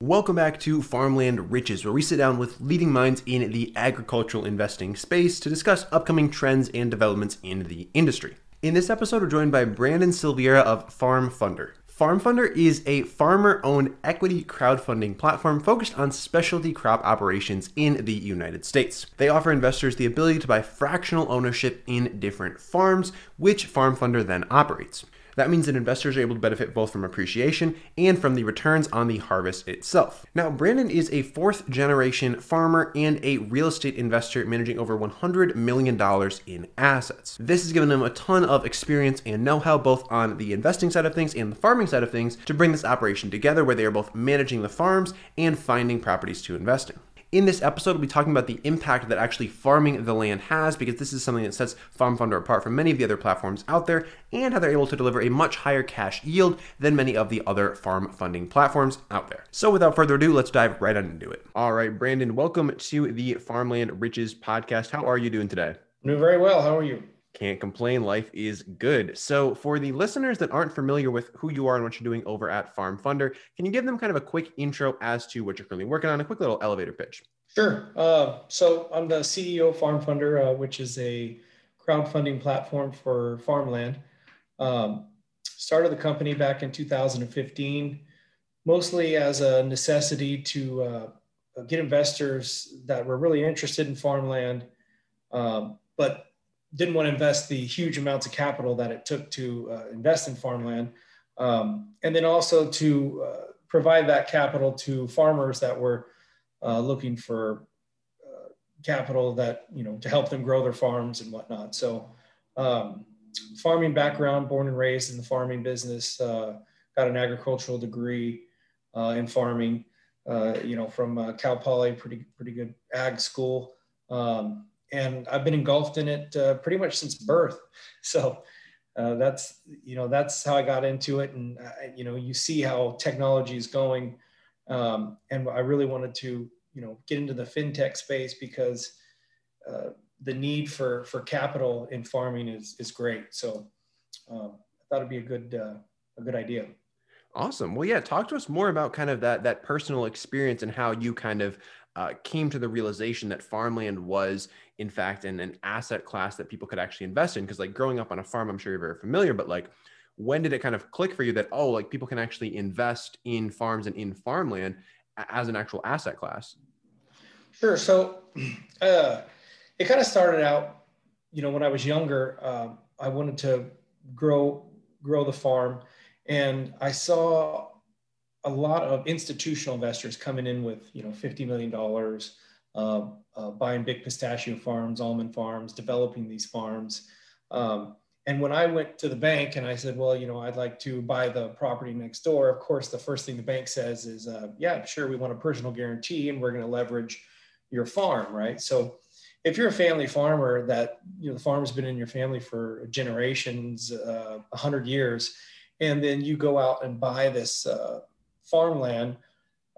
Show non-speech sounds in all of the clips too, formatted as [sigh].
Welcome back to Farmland Riches, where we sit down with leading minds in the agricultural investing space to discuss upcoming trends and developments in the industry. In this episode, we're joined by Brandon Silveira of FarmFundr. Farm Funder is a farmer owned equity crowdfunding platform focused on specialty crop operations in the United States. They offer investors the ability to buy fractional ownership in different farms, which FarmFundr then operates. That means that investors are able to benefit both from appreciation and from the returns on the harvest itself. Now, Brandon is a fourth generation farmer and a real estate investor managing over $100 million in assets. This has given him a ton of experience and know how both on the investing side of things and the farming side of things to bring this operation together where they are both managing the farms and finding properties to invest in. In this episode, we'll be talking about the impact that actually farming the land has, because this is something that sets FarmFundr apart from many of the other platforms out there, and how they're able to deliver a much higher cash yield than many of the other farm funding platforms out there. So, without further ado, let's dive right on into it. All right, Brandon, welcome to the Farmland Riches podcast. How are you doing today? Doing very well. How are you? Can't complain. Life is good. So, for the listeners that aren't familiar with who you are and what you're doing over at FarmFundr, can you give them kind of a quick intro as to what you're currently working on, a quick little elevator pitch? Sure. Uh, so, I'm the CEO of FarmFundr, uh, which is a crowdfunding platform for farmland. Um, started the company back in 2015, mostly as a necessity to uh, get investors that were really interested in farmland, um, but didn't want to invest the huge amounts of capital that it took to uh, invest in farmland, um, and then also to uh, provide that capital to farmers that were uh, looking for uh, capital that you know to help them grow their farms and whatnot. So, um, farming background, born and raised in the farming business, uh, got an agricultural degree uh, in farming. you know, from Cal Poly, pretty pretty good ag school. Um, and I've been engulfed in it uh, pretty much since birth. [laughs] So uh, that's you know that's how I got into it, and uh, you know you see how technology is going, um, and I really wanted to you know get into the fintech space because uh, the need for for capital in farming is is great. So um, I thought it'd be a good uh, a good idea. Awesome. Well, yeah, talk to us more about kind of that that personal experience and how you kind of uh, came to the realization that farmland was in fact an, asset class that people could actually invest in. Because like growing up on a farm i'm sure you're very familiar but like when did it kind of click for you that oh like people can actually invest in farms and in farmland as an actual asset class? Sure. So [clears throat] uh, it kind of started out you know when i was younger uh, i wanted to grow grow the farm and i saw a lot of institutional investors coming in with you know 50 million dollars uh, uh, buying big pistachio farms, almond farms, developing these farms. Um, and when I went to the bank and I said, well, you know, I'd like to buy the property next door, of course, the first thing the bank says is, uh, yeah, sure, we want a personal guarantee and we're going to leverage your farm, right? So if you're a family farmer that, you know, the farm's been in your family for generations, uh, 100 years, and then you go out and buy this uh, farmland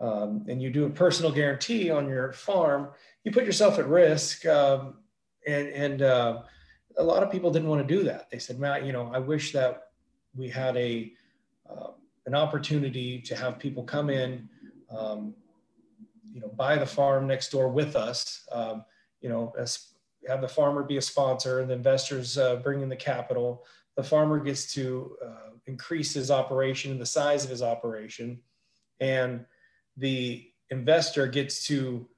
um, and you do a personal guarantee on your farm, you put yourself at risk. Um, and and uh, a lot of people didn't want to do that. They said, Matt, you know, I wish that we had a uh, an opportunity to have people come in, um, you know, buy the farm next door with us. Um, you know, as, have the farmer be a sponsor, and the investors uh, bring in the capital. The farmer gets to uh, increase his operation and the size of his operation, and the investor gets to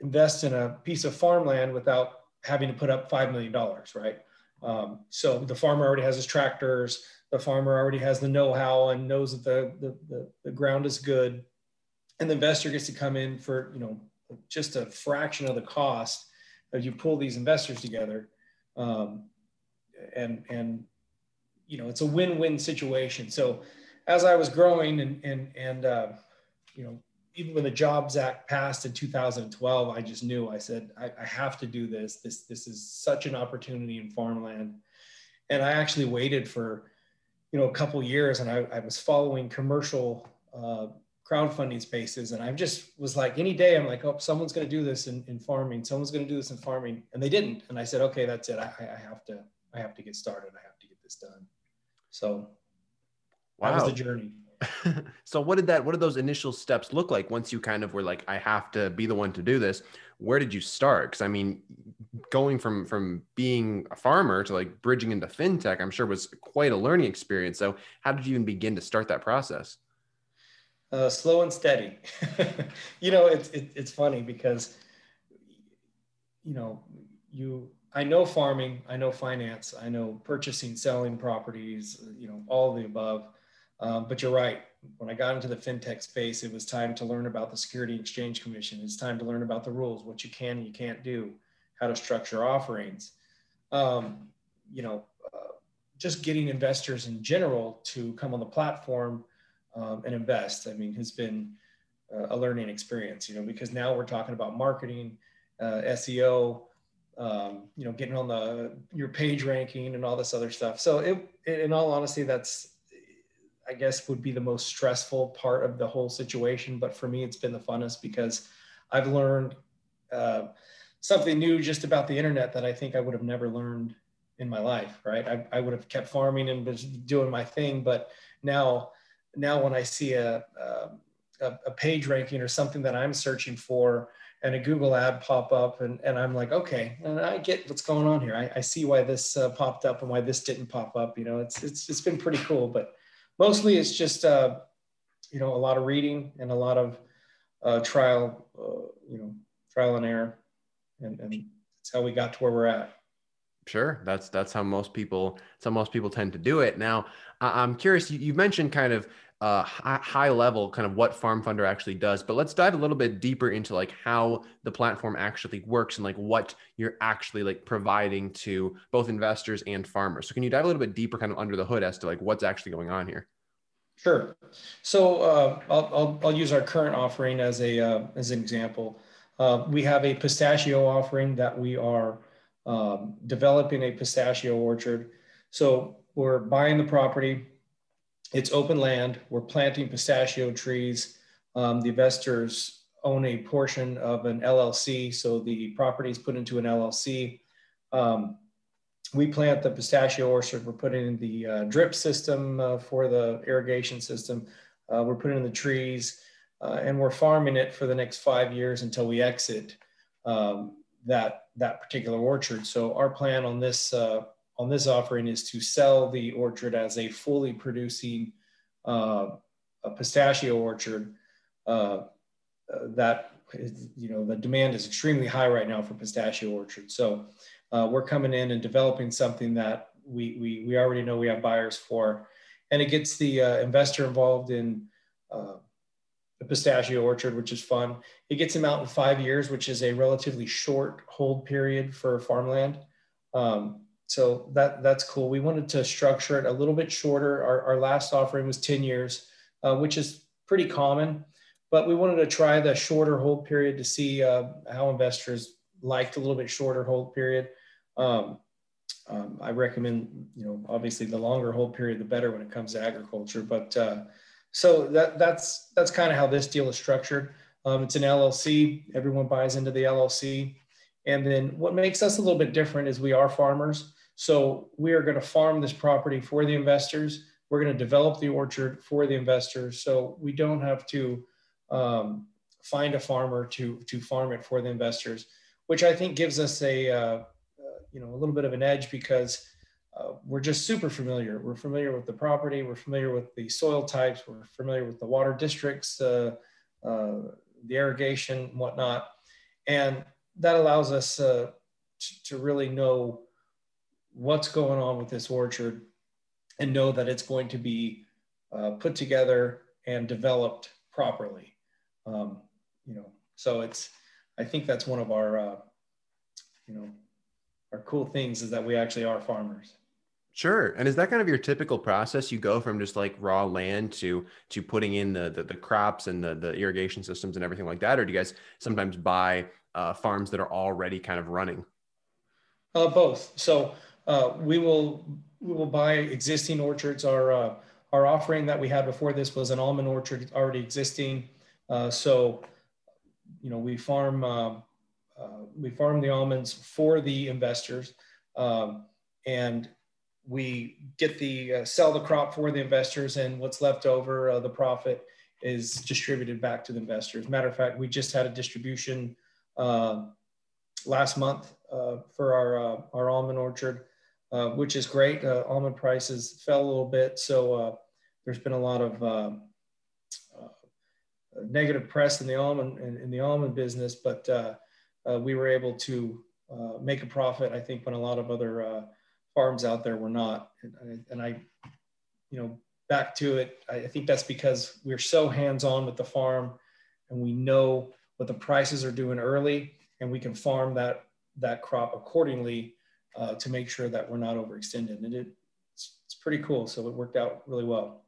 invest in a piece of farmland without having to put up $5 million, right? Um, so the farmer already has his tractors, the farmer already has the know-how and knows that the, the, the, the ground is good. And the investor gets to come in for, you know, just a fraction of the cost as you pull these investors together. Um, and, and, you know, it's a win-win situation. So as I was growing and, and, and, uh, you know, even when the Jobs Act passed in 2012, I just knew. I said, I, I, have to do this. This this is such an opportunity in farmland, and I actually waited for, you know, a couple years, and I, I was following commercial uh, crowdfunding spaces, and I just was like, any day, I'm like, oh, someone's going to do this in, in farming. Someone's going to do this in farming, and they didn't. And I said, okay, that's it. I, I have to I have to get started. I have to get this done. So, wow. that was the journey? [laughs] So what did that what did those initial steps look like once you kind of were like i have to be the one to do this where did you start? Because i mean going from from being a farmer to like bridging into fintech i'm sure was quite a learning experience. So how did you even begin to start that process? Uh, slow and steady. [laughs] You know it's it, it's funny because you know you i know farming i know finance i know purchasing selling properties you know all the above um, but you're right. When I got into the fintech space, it was time to learn about the Security Exchange Commission. It's time to learn about the rules, what you can and you can't do, how to structure offerings. Um, you know, uh, just getting investors in general to come on the platform um, and invest. I mean, has been uh, a learning experience. You know, because now we're talking about marketing, uh, SEO. Um, you know, getting on the your page ranking and all this other stuff. So, it, in all honesty, that's I guess would be the most stressful part of the whole situation. But for me, it's been the funnest because I've learned uh, something new just about the internet that I think I would have never learned in my life. Right? I, I would have kept farming and was doing my thing, but now, now when I see a, a, a page ranking or something that I'm searching for and a Google ad pop up and, and I'm like, okay, and I get what's going on here. I, I see why this uh, popped up and why this didn't pop up. You know, it's, it's, it's been pretty cool, but mostly it's just uh, you know a lot of reading and a lot of uh, trial uh, you know trial and error and, and that's how we got to where we're at Sure, that's that's how most people that's how most people tend to do it. Now, I'm curious. You, you mentioned kind of uh, high, level, kind of what FarmFundr actually does, but let's dive a little bit deeper into like how the platform actually works and like what you're actually like providing to both investors and farmers. So, can you dive a little bit deeper, kind of under the hood, as to like what's actually going on here? Sure. So uh, I'll, I'll, I'll, use our current offering as a uh, as an example. Uh, we have a pistachio offering that we are um, developing a pistachio orchard. So we're buying the property. It's open land. We're planting pistachio trees. Um, the investors own a portion of an LLC. So the property is put into an LLC. Um, we plant the pistachio orchard. We're putting in the uh, drip system uh, for the irrigation system. Uh, we're putting in the trees, uh, and we're farming it for the next five years until we exit um, that that particular orchard. So our plan on this uh, on this offering is to sell the orchard as a fully producing uh, a pistachio orchard. that is, you know the demand is extremely high right now for pistachio orchards. So uh, we're coming in and developing something that we, we, we already know we have buyers for. And it gets the uh, investor involved in uh, the pistachio orchard, which is fun. It gets him out in five years, which is a relatively short hold period for farmland. Um, so that that's cool. We wanted to structure it a little bit shorter. Our, our last offering was 10 years, uh, which is pretty common, but we wanted to try the shorter hold period to see uh, how investors liked a little bit shorter hold period. Um, um, I recommend, you know, obviously the longer hold period, the better when it comes to agriculture. But uh, so that that's that's kind of how this deal is structured. Um, it's an LLC. Everyone buys into the LLC, and then what makes us a little bit different is we are farmers. So we are going to farm this property for the investors. We're going to develop the orchard for the investors. So we don't have to um, find a farmer to to farm it for the investors which I think gives us a uh, uh, you know a little bit of an edge because uh, we're just super familiar. We're familiar with the property. We're familiar with the soil types. We're familiar with the water districts, uh, uh, the irrigation, whatnot, and that allows us uh, to, to really know what's going on with this orchard and know that it's going to be put together and developed properly. Um, you know, so it's I think that's one of our, uh, you know, our cool things is that we actually are farmers. Sure. And is that kind of your typical process? You go from just like raw land to to putting in the the, the crops and the the irrigation systems and everything like that, or do you guys sometimes buy uh, farms that are already kind of running? Uh, both. So uh, we will we will buy existing orchards. Our uh, our offering that we had before this was an almond orchard already existing. Uh, so you know, we farm um, uh, we farm the almonds for the investors, um, and we get the sell the crop for the investors, and what's left over, the profit is distributed back to the investors. Matter of fact, we just had a distribution Uh, last month uh, for our uh, our almond orchard, uh, which is great. Uh, almond prices fell a little bit, so uh, there's been a lot of negative press in the almond in, in the almond business, but we were able to make a profit. I think when a lot of other farms out there were not. And, and I, you know, back to it, I think that's because we're so hands-on with the farm and we know what the prices are doing early and we can farm that that crop accordingly uh, to make sure that we're not overextended. And it, it's, it's pretty cool. So it worked out really well.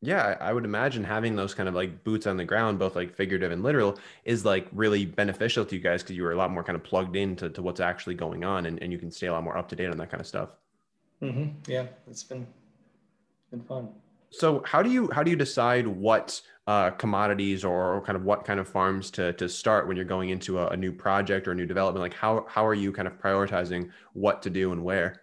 Yeah, I would imagine having those kind of like boots on the ground, both like figurative and literal, is like really beneficial to you guys because you were a lot more kind of plugged into to what's actually going on and, and you can stay a lot more up to date on that kind of stuff. Mm-hmm. Yeah, it's been been fun. So how do you how do you decide what uh, commodities or, kind of what kind of farms to to start when you're going into a, a new project or a new development? Like how how are you kind of prioritizing what to do and where?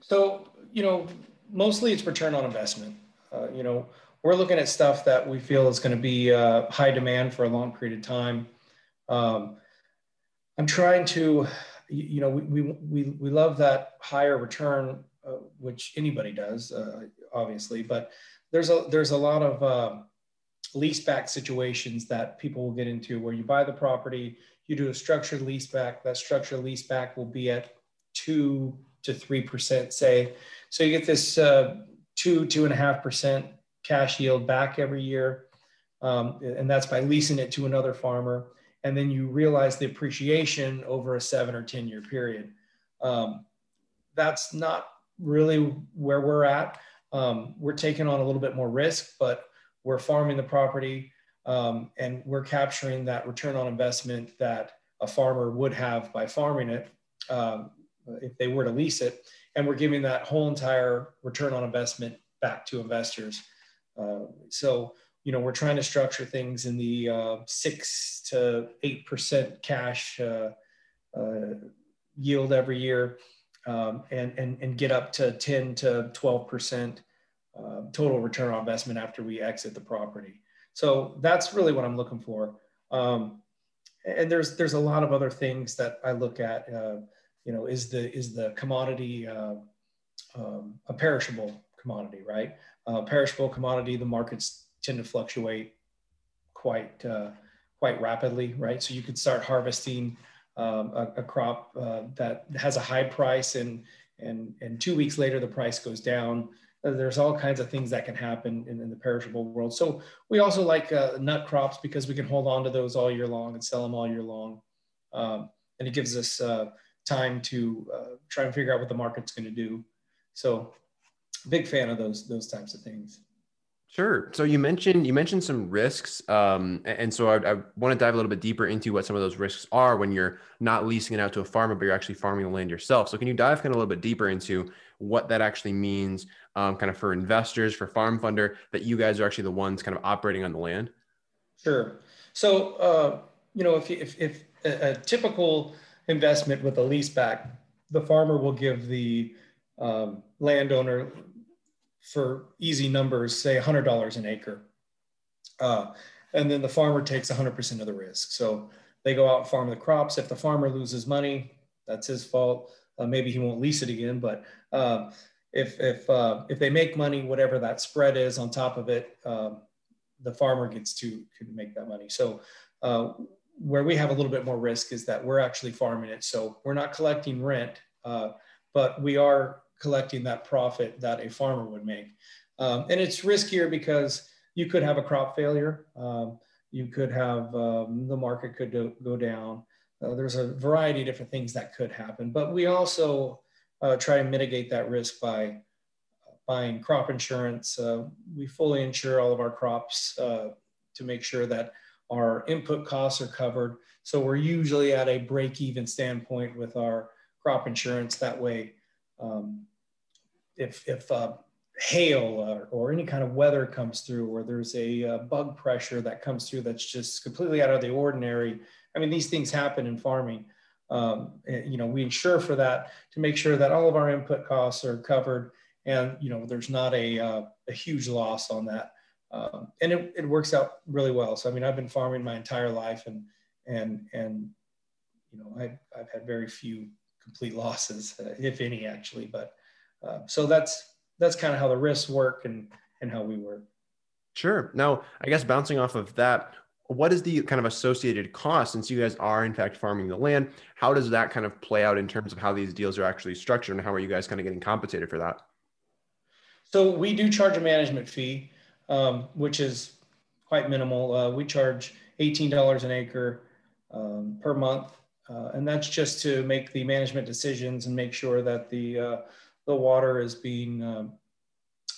So you know, mostly it's return on investment. Uh, you know, we're looking at stuff that we feel is going to be uh, high demand for a long period of time. Um, I'm trying to, you know, we, we, we, we love that higher return, uh, which anybody does, uh, obviously, but there's a, there's a lot of uh, lease back situations that people will get into where you buy the property, you do a structured lease back, that structured lease back will be at two to 3%, say. So you get this uh, two, two and a half percent cash yield back every year. Um, and that's by leasing it to another farmer. And then you realize the appreciation over a seven or 10 year period. Um, that's not really where we're at. Um, we're taking on a little bit more risk, but we're farming the property um, and we're capturing that return on investment that a farmer would have by farming it um, if they were to lease it and we're giving that whole entire return on investment back to investors. Uh, so, you know, we're trying to structure things in the uh, six to eight percent cash uh, uh yield every year, um, and, and and get up to ten to twelve percent uh, total return on investment after we exit the property. So that's really what I'm looking for. Um, and there's there's a lot of other things that I look at uh, you know, is the is the commodity uh, um, a perishable commodity, right? Uh, perishable commodity, the markets tend to fluctuate quite uh, quite rapidly, right? So you could start harvesting um, a, a, crop uh, that has a high price, and and and two weeks later the price goes down. Uh, there's all kinds of things that can happen in, in the perishable world. So we also like uh, nut crops because we can hold on to those all year long and sell them all year long, um, and it gives us time to uh, try and figure out what the market's going to do. So, big fan of those those types of things. Sure. So you mentioned you mentioned some risks, um, and so I, I, want to dive a little bit deeper into what some of those risks are when you're not leasing it out to a farmer, but you're actually farming the land yourself. So can you dive kind of a little bit deeper into what that actually means, um, kind of for investors, for FarmFundr, that you guys are actually the ones kind of operating on the land? Sure. So uh, you know, if if, if a, a typical investment with a lease back, the farmer will give the um, landowner for easy numbers, say $100 an acre. Uh, and then the farmer takes 100% of the risk. So they go out and farm the crops. If the farmer loses money, that's his fault. Uh, maybe he won't lease it again, but uh, if if uh, if they make money, whatever that spread is on top of it, um, the farmer gets to could make that money. So uh, where we have a little bit more risk is that we're actually farming it. So we're not collecting rent, uh, but we are collecting that profit that a farmer would make. Um, and it's riskier because you could have a crop failure. Um, you could have um, the market could do, go down. Uh, there's a variety of different things that could happen, but we also uh, try to mitigate that risk by buying crop insurance. Uh, we fully insure all of our crops uh, to make sure that our input costs are covered. So we're usually at a break even standpoint with our crop insurance. That way, um, if, if uh, hail or, or, any kind of weather comes through or there's a uh, bug pressure that comes through that's just completely out of the ordinary. I mean, these things happen in farming. um, you know, we insure for that to make sure that all of our input costs are covered and, you know, there's not a, uh, a huge loss on that. Um, and it, it works out really well. So, I mean, I've been farming my entire life and, and, and, you know, I've, I've had very few complete losses, uh, if any actually, but, uh, so that's, that's kind of how the risks work and, and how we work. Sure. Now, I guess bouncing off of that, what is the kind of associated cost since you guys are in fact farming the land? How does that kind of play out in terms of how these deals are actually structured and how are you guys kind of getting compensated for that? So we do charge a management fee, um, which is quite minimal. Uh, we charge $18 an acre um, per month. Uh, and that's just to make the management decisions and make sure that the, uh, the water is being um,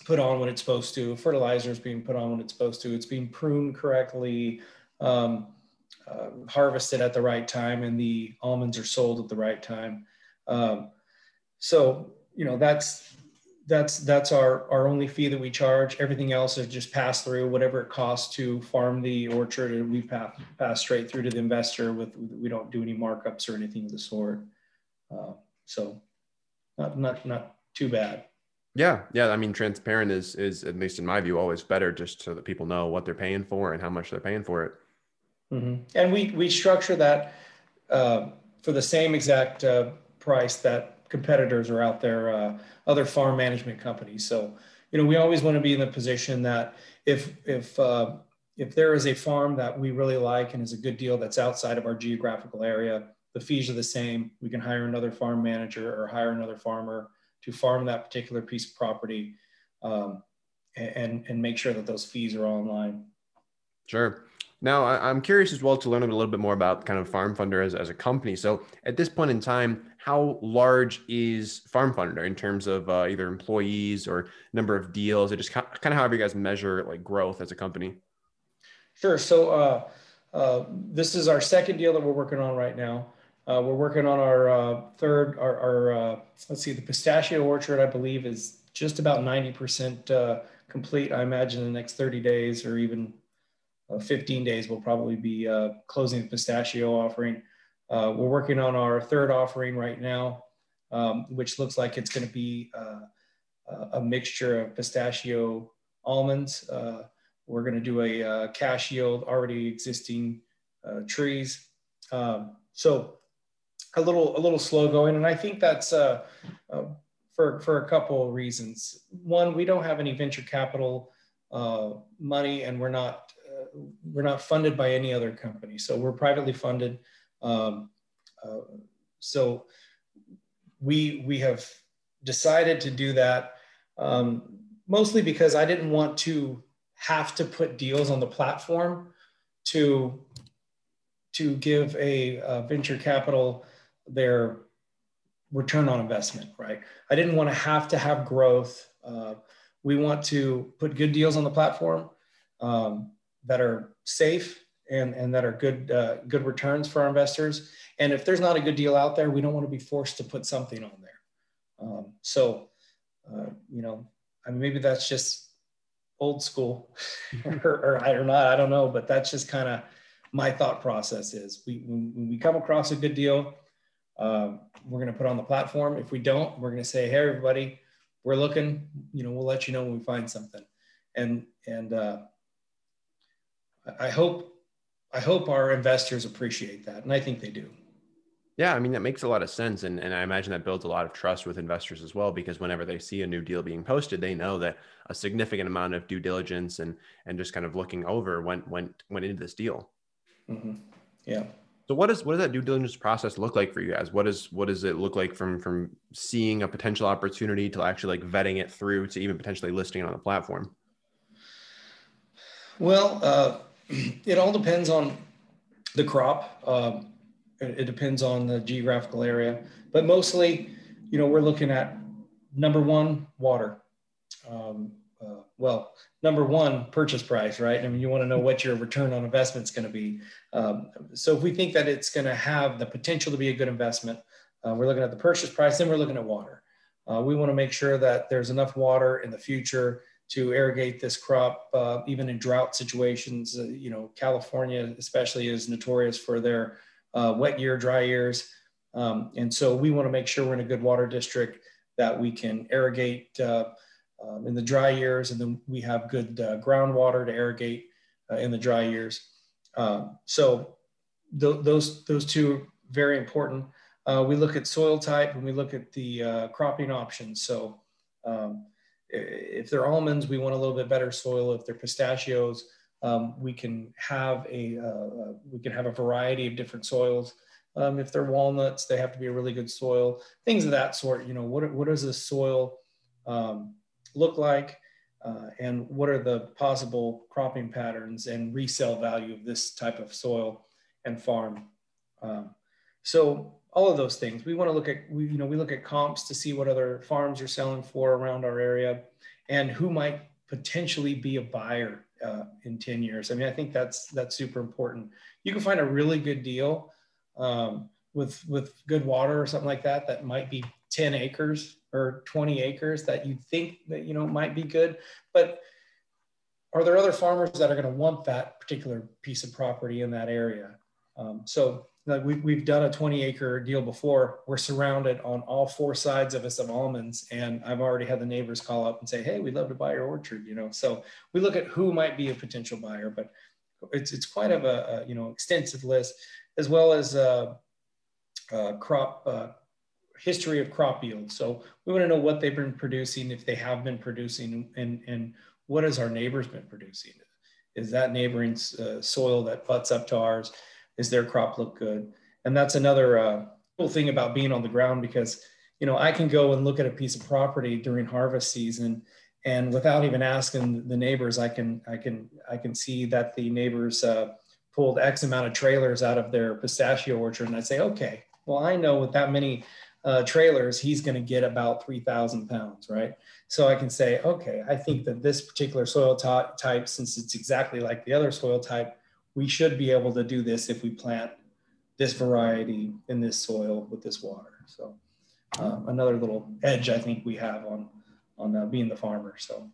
put on when it's supposed to, fertilizer is being put on when it's supposed to, it's being pruned correctly, um, uh, harvested at the right time, and the almonds are sold at the right time. Um, so you know that's that's that's our our only fee that we charge. Everything else is just pass through whatever it costs to farm the orchard, and we pass pass straight through to the investor. With we don't do any markups or anything of the sort. Uh, so not not not too bad. Yeah, yeah. I mean, transparent is is at least in my view always better, just so that people know what they're paying for and how much they're paying for it. Mm-hmm. And we we structure that uh, for the same exact uh, price that competitors are out there, uh, other farm management companies. So you know, we always want to be in the position that if if uh, if there is a farm that we really like and is a good deal that's outside of our geographical area, the fees are the same. We can hire another farm manager or hire another farmer to farm that particular piece of property um, and, and make sure that those fees are all in line. Sure. Now, I'm curious as well to learn a little bit more about kind of FarmFundr as, as a company. So, at this point in time, how large is FarmFundr in terms of uh, either employees or number of deals, or just kind of however you guys measure like growth as a company? Sure. So, uh, uh, this is our second deal that we're working on right now. Uh, we're working on our uh, third, our, our uh, let's see, the pistachio orchard, I believe, is just about 90% uh, complete. I imagine in the next 30 days or even 15 days, we'll probably be uh, closing the pistachio offering. we're working on our third offering right now, um, which looks like it's going to be a mixture of pistachio almonds. we're going to do a cash yield already existing trees. Um, so a little a little slow going, and I think that's uh, uh, for for a couple of reasons. One, we don't have any venture capital uh, money, and we're not uh, we're not funded by any other company, so we're privately funded. Um, uh, so we we have decided to do that um, mostly because I didn't want to have to put deals on the platform to to give a, a venture capital their return on investment, right? I didn't want to have to have growth. Uh, we want to put good deals on the platform um, that are safe and, and that are good uh, good returns for our investors. And if there's not a good deal out there, we don't want to be forced to put something on there. Um, so, uh, you know, I mean, maybe that's just old school, [laughs] or, or I or not, I don't know, but that's just kind of my thought process. Is we when, when we come across a good deal, um, we're going to put on the platform. If we don't, we're going to say, "Hey, everybody, we're looking. You know, we'll let you know when we find something." And and uh, I hope I hope our investors appreciate that, and I think they do. Yeah, I mean that makes a lot of sense, and and I imagine that builds a lot of trust with investors as well, because whenever they see a new deal being posted, they know that a significant amount of due diligence and and just kind of looking over went went went into this deal. Mm-hmm. Yeah. So what does what does that due diligence process look like for you guys? What does what does it look like from from seeing a potential opportunity to actually like vetting it through to even potentially listing it on the platform? Well, uh, it all depends on the crop. Um, it, it, depends on the geographical area, but mostly, you know, we're looking at number one, water. Um, uh, well, number one, purchase price, right? I mean, you want to know what your return on investment is going to be. Um, so if we think that it's going to have the potential to be a good investment, uh, we're looking at the purchase price, then we're looking at water. Uh, we want to make sure that there's enough water in the future to irrigate this crop, uh, even in drought situations. Uh, you know, California especially is notorious for their uh, wet year, dry years. Um, and so we want to make sure we're in a good water district that we can irrigate uh, um, in the dry years, and then we have good uh, groundwater to irrigate uh, in the dry years. Um, so th- those those two very important. We look at soil type and we look at the cropping options. So um, if they're almonds, we want a little bit better soil. If they're pistachios, um, we can have a uh, we can have a variety of different soils. Um, if they're walnuts, they have to be a really good soil. Things of that sort. You know, what what does the soil um, look like, uh, and what are the possible cropping patterns and resale value of this type of soil and farm? Um, so all of those things. We want to look at we you know we look at comps to see what other farms are selling for around our area, and who might potentially be a buyer uh, in 10 years. I mean, I think that's that's super important. You can find a really good deal um, with with good water or something like that that might be 10 acres or 20 acres that you think that you know might be good, but are there other farmers that are going to want that particular piece of property in that area? Um, so like we, we've done a 20 acre deal before. We're surrounded on all four sides of us of almonds. And I've already had the neighbors call up and say, Hey, we'd love to buy your orchard, you know? So we look at who might be a potential buyer, but it's, it's quite of a, a you know, extensive list as well as uh, uh, crop uh, history of crop yield. So we want to know what they've been producing, if they have been producing and, and what has our neighbors been producing? Is that neighboring uh, soil that butts up to ours? Is their crop look good? And that's another uh, cool thing about being on the ground because, you know, I can go and look at a piece of property during harvest season and without even asking the neighbors, I can, I can, I can see that the neighbors uh, pulled X amount of trailers out of their pistachio orchard. And I say, okay, well, I know with that many uh, trailers, he's going to get about 3,000 pounds, right? So I can say, okay, I think that this particular soil t- type, since it's exactly like the other soil type, we should be able to do this if we plant this variety in this soil with this water. So um, another little edge I think we have on on uh, being the farmer. So.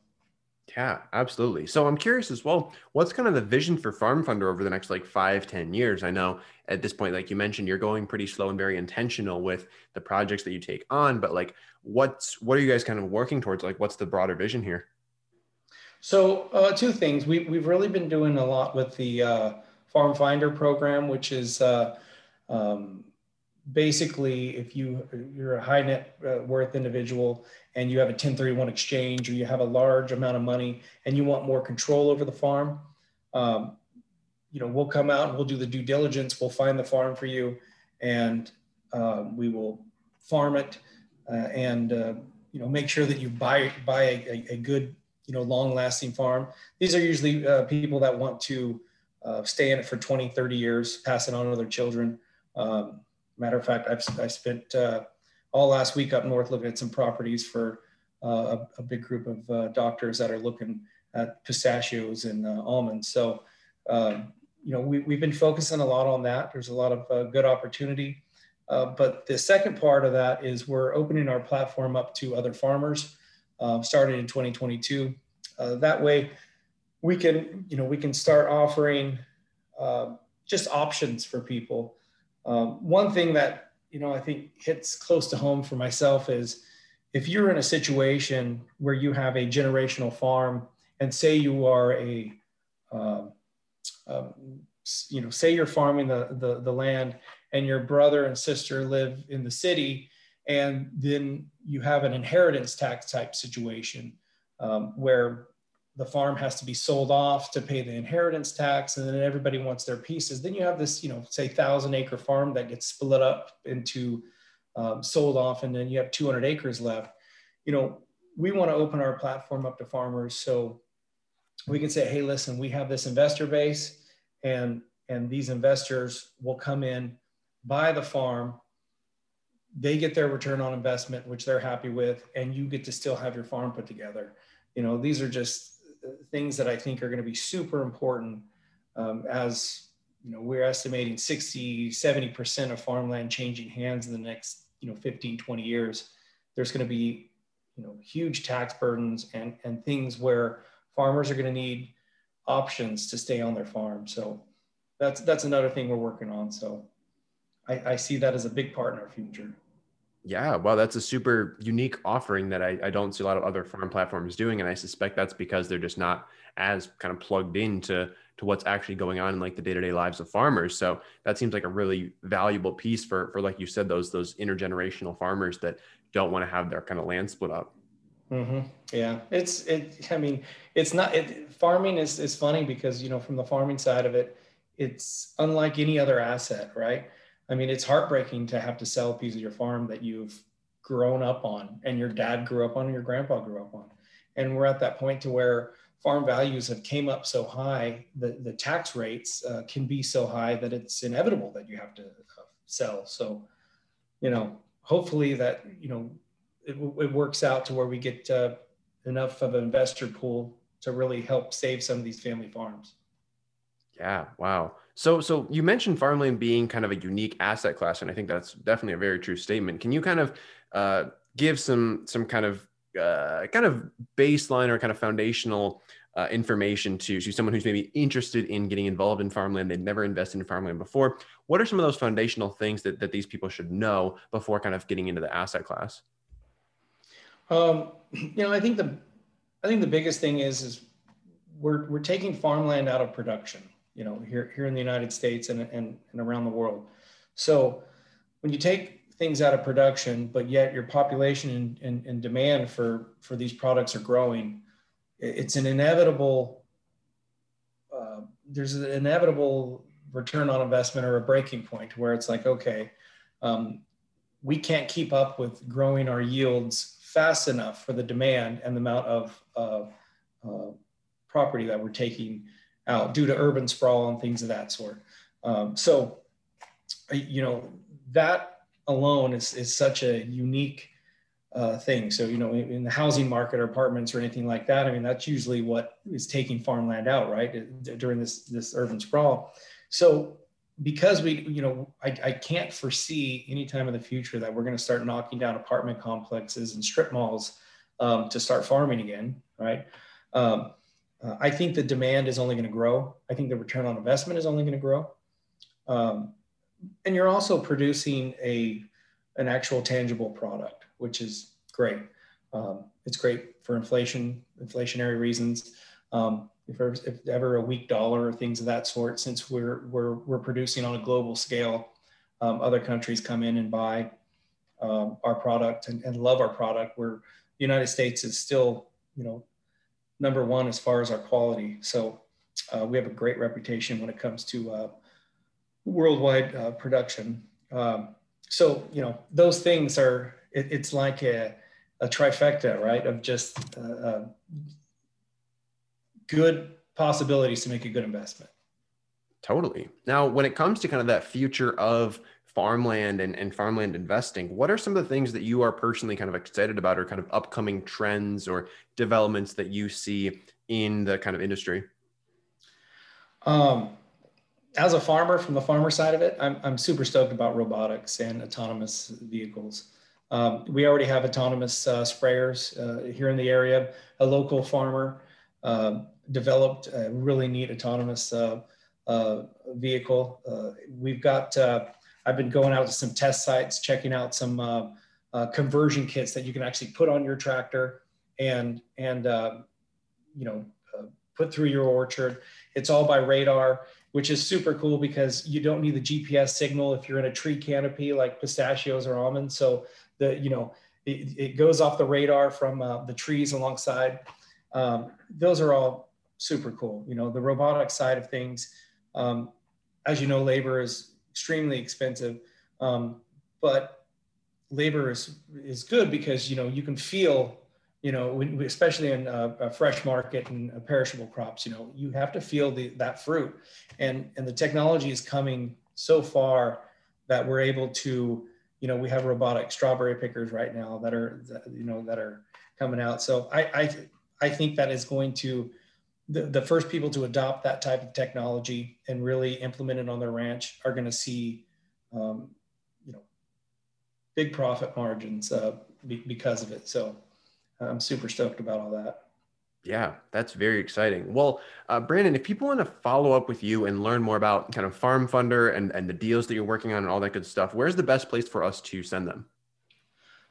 Yeah, absolutely. So I'm curious as well, what's kind of the vision for FarmFundr over the next like five, ten years? I know at this point, like you mentioned, you're going pretty slow and very intentional with the projects that you take on, but like what's, what are you guys kind of working towards? Like what's the broader vision here? So uh, two things. We, we've really been doing a lot with the uh, Farm Finder program, which is uh, um, basically if you you're a high net uh, worth individual and you have a 1031 exchange or you have a large amount of money and you want more control over the farm, um, you know we'll come out and we'll do the due diligence. We'll find the farm for you, and um, we will farm it uh, and uh, you know make sure that you buy buy a, a good you know, long lasting farm. These are usually uh, people that want to uh, stay in it for 20, 30 years, pass it on to their children. Um, matter of fact, I've, I spent uh, all last week up north looking at some properties for uh, a, a, big group of uh, doctors that are looking at pistachios and uh, almonds. So, um, you know, we, we've been focusing a lot on that. There's a lot of good opportunity. but the second part of that is we're opening our platform up to other farmers um, started in 2022. Uh, that way, we can you know we can start offering uh, just options for people. Um, one thing that you know I think hits close to home for myself is if you're in a situation where you have a generational farm and say you are a um, um, you know say you're farming the, the, the land and your brother and sister live in the city and then you have an inheritance tax type situation um, where the farm has to be sold off to pay the inheritance tax and then everybody wants their pieces. Then you have this you know say thousand acre farm that gets split up into um, sold off and then you have 200 acres left. You know we want to open our platform up to farmers so we can say hey listen we have this investor base and and these investors will come in buy the farm they get their return on investment, which they're happy with, and you get to still have your farm put together. You know, these are just things that I think are going to be super important um, as, you know, we're estimating 60, 70% of farmland changing hands in the next, you know, 15, 20 years. There's going to be, you know, huge tax burdens and, and things where farmers are going to need options to stay on their farm. So that's, that's another thing we're working on. So I, I see that as a big part in our future. Yeah, well, that's a super unique offering that I, I don't see a lot of other farm platforms doing, and I suspect that's because they're just not as kind of plugged into to what's actually going on in like the day-to-day lives of farmers. So that seems like a really valuable piece for for like you said those those intergenerational farmers that don't want to have their kind of land split up. Mm-hmm. Yeah, it's it. I mean, it's not it, farming is is funny because you know from the farming side of it, it's unlike any other asset, right? I mean, it's heartbreaking to have to sell a piece of your farm that you've grown up on and your dad grew up on and your grandpa grew up on. And we're at that point to where farm values have came up so high, the, the tax rates uh, can be so high that it's inevitable that you have to uh, sell. So, you know, hopefully that, you know, it, it works out to where we get uh, enough of an investor pool to really help save some of these family farms. Yeah. Wow. So, so you mentioned farmland being kind of a unique asset class, and I think that's definitely a very true statement. Can you kind of uh, give some some kind of uh, kind of baseline or kind of foundational uh, information to, to someone who's maybe interested in getting involved in farmland? They've never invested in farmland before. What are some of those foundational things that, that these people should know before kind of getting into the asset class? Um, you know, I think the I think the biggest thing is is we're we're taking farmland out of production you know, here, here in the United States and, and, and around the world. So when you take things out of production, but yet your population and, and, and demand for, for these products are growing, it's an inevitable, uh, there's an inevitable return on investment or a breaking point where it's like, okay, um, we can't keep up with growing our yields fast enough for the demand and the amount of uh, uh, property that we're taking out due to urban sprawl and things of that sort. Um, so, you know, that alone is, is such a unique uh, thing. So, you know, in, in, the housing market or apartments or anything like that, I mean, that's usually what is taking farmland out, right, during this this urban sprawl. So, because we, you know, I, I can't foresee any time in the future that we're going to start knocking down apartment complexes and strip malls um, to start farming again, right? Um, uh, I think the demand is only going to grow. I think the return on investment is only going to grow. Um, and you're also producing a an actual tangible product, which is great. Um, it's great for inflation, inflationary reasons. Um, if, ever, if ever a weak dollar or things of that sort, since we're we're we're producing on a global scale, um, other countries come in and buy um, our product and, and love our product. Where the United States is still, you know, number one as far as our quality. So uh, we have a great reputation when it comes to uh, worldwide uh, production. Um, so you know those things are it, it's like a, a, trifecta, right? Of just uh, uh, good possibilities to make a good investment. Totally. Now, when it comes to kind of that future of farmland and, and farmland investing, what are some of the things that you are personally kind of excited about or kind of upcoming trends or developments that you see in the kind of industry? Um, as a farmer, from the farmer side of it, I'm, I'm super stoked about robotics and autonomous vehicles. Um, we already have autonomous uh, sprayers uh, here in the area. A local farmer uh, developed a really neat autonomous uh, uh, vehicle. Uh, we've got I've been going out to some test sites, checking out some uh, uh, conversion kits that you can actually put on your tractor and and uh, you know uh, put through your orchard. It's all by radar, which is super cool because you don't need the GPS signal if you're in a tree canopy like pistachios or almonds. So the you know it, it goes off the radar from uh, the trees alongside. Um, those are all super cool. You know the robotic side of things. Um, as you know, labor is extremely expensive. Um, but labor is, is good because, you know, you can feel, you know, especially in a, a fresh market and perishable crops, you know, you have to feel the, that fruit and, and the technology is coming so far that we're able to, you know, we have robotic strawberry pickers right now that are, you know, that are coming out. So I, I, I think that is going to, the, the first people to adopt that type of technology and really implement it on their ranch are going to see, um, you know, big profit margins uh, be, because of it. So I'm super stoked about all that. Yeah, that's very exciting. Well, uh, Brandon, if people want to follow up with you and learn more about kind of FarmFundr and, and the deals that you're working on and all that good stuff, where's the best place for us to send them?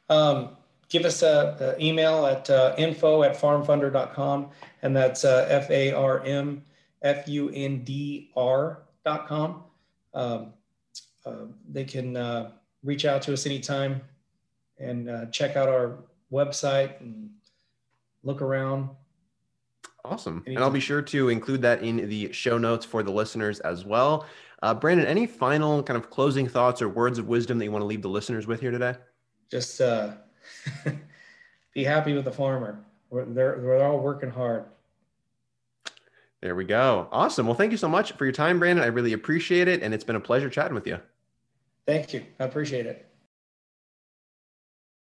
Um, give us an email at uh, info at farmfundr.com, and that's uh, F A R M F U N D R.com. Um, uh, they can uh, reach out to us anytime and uh, check out our website and look around Awesome. And I'll be sure to include that in the show notes for the listeners as well. Uh, Brandon, any final kind of closing thoughts or words of wisdom that you want to leave the listeners with here today? Just uh, [laughs] be happy with the farmer. We're, they're, they're all working hard. There we go. Awesome. Well, thank you so much for your time, Brandon. I really appreciate it. And it's been a pleasure chatting with you. Thank you. I appreciate it.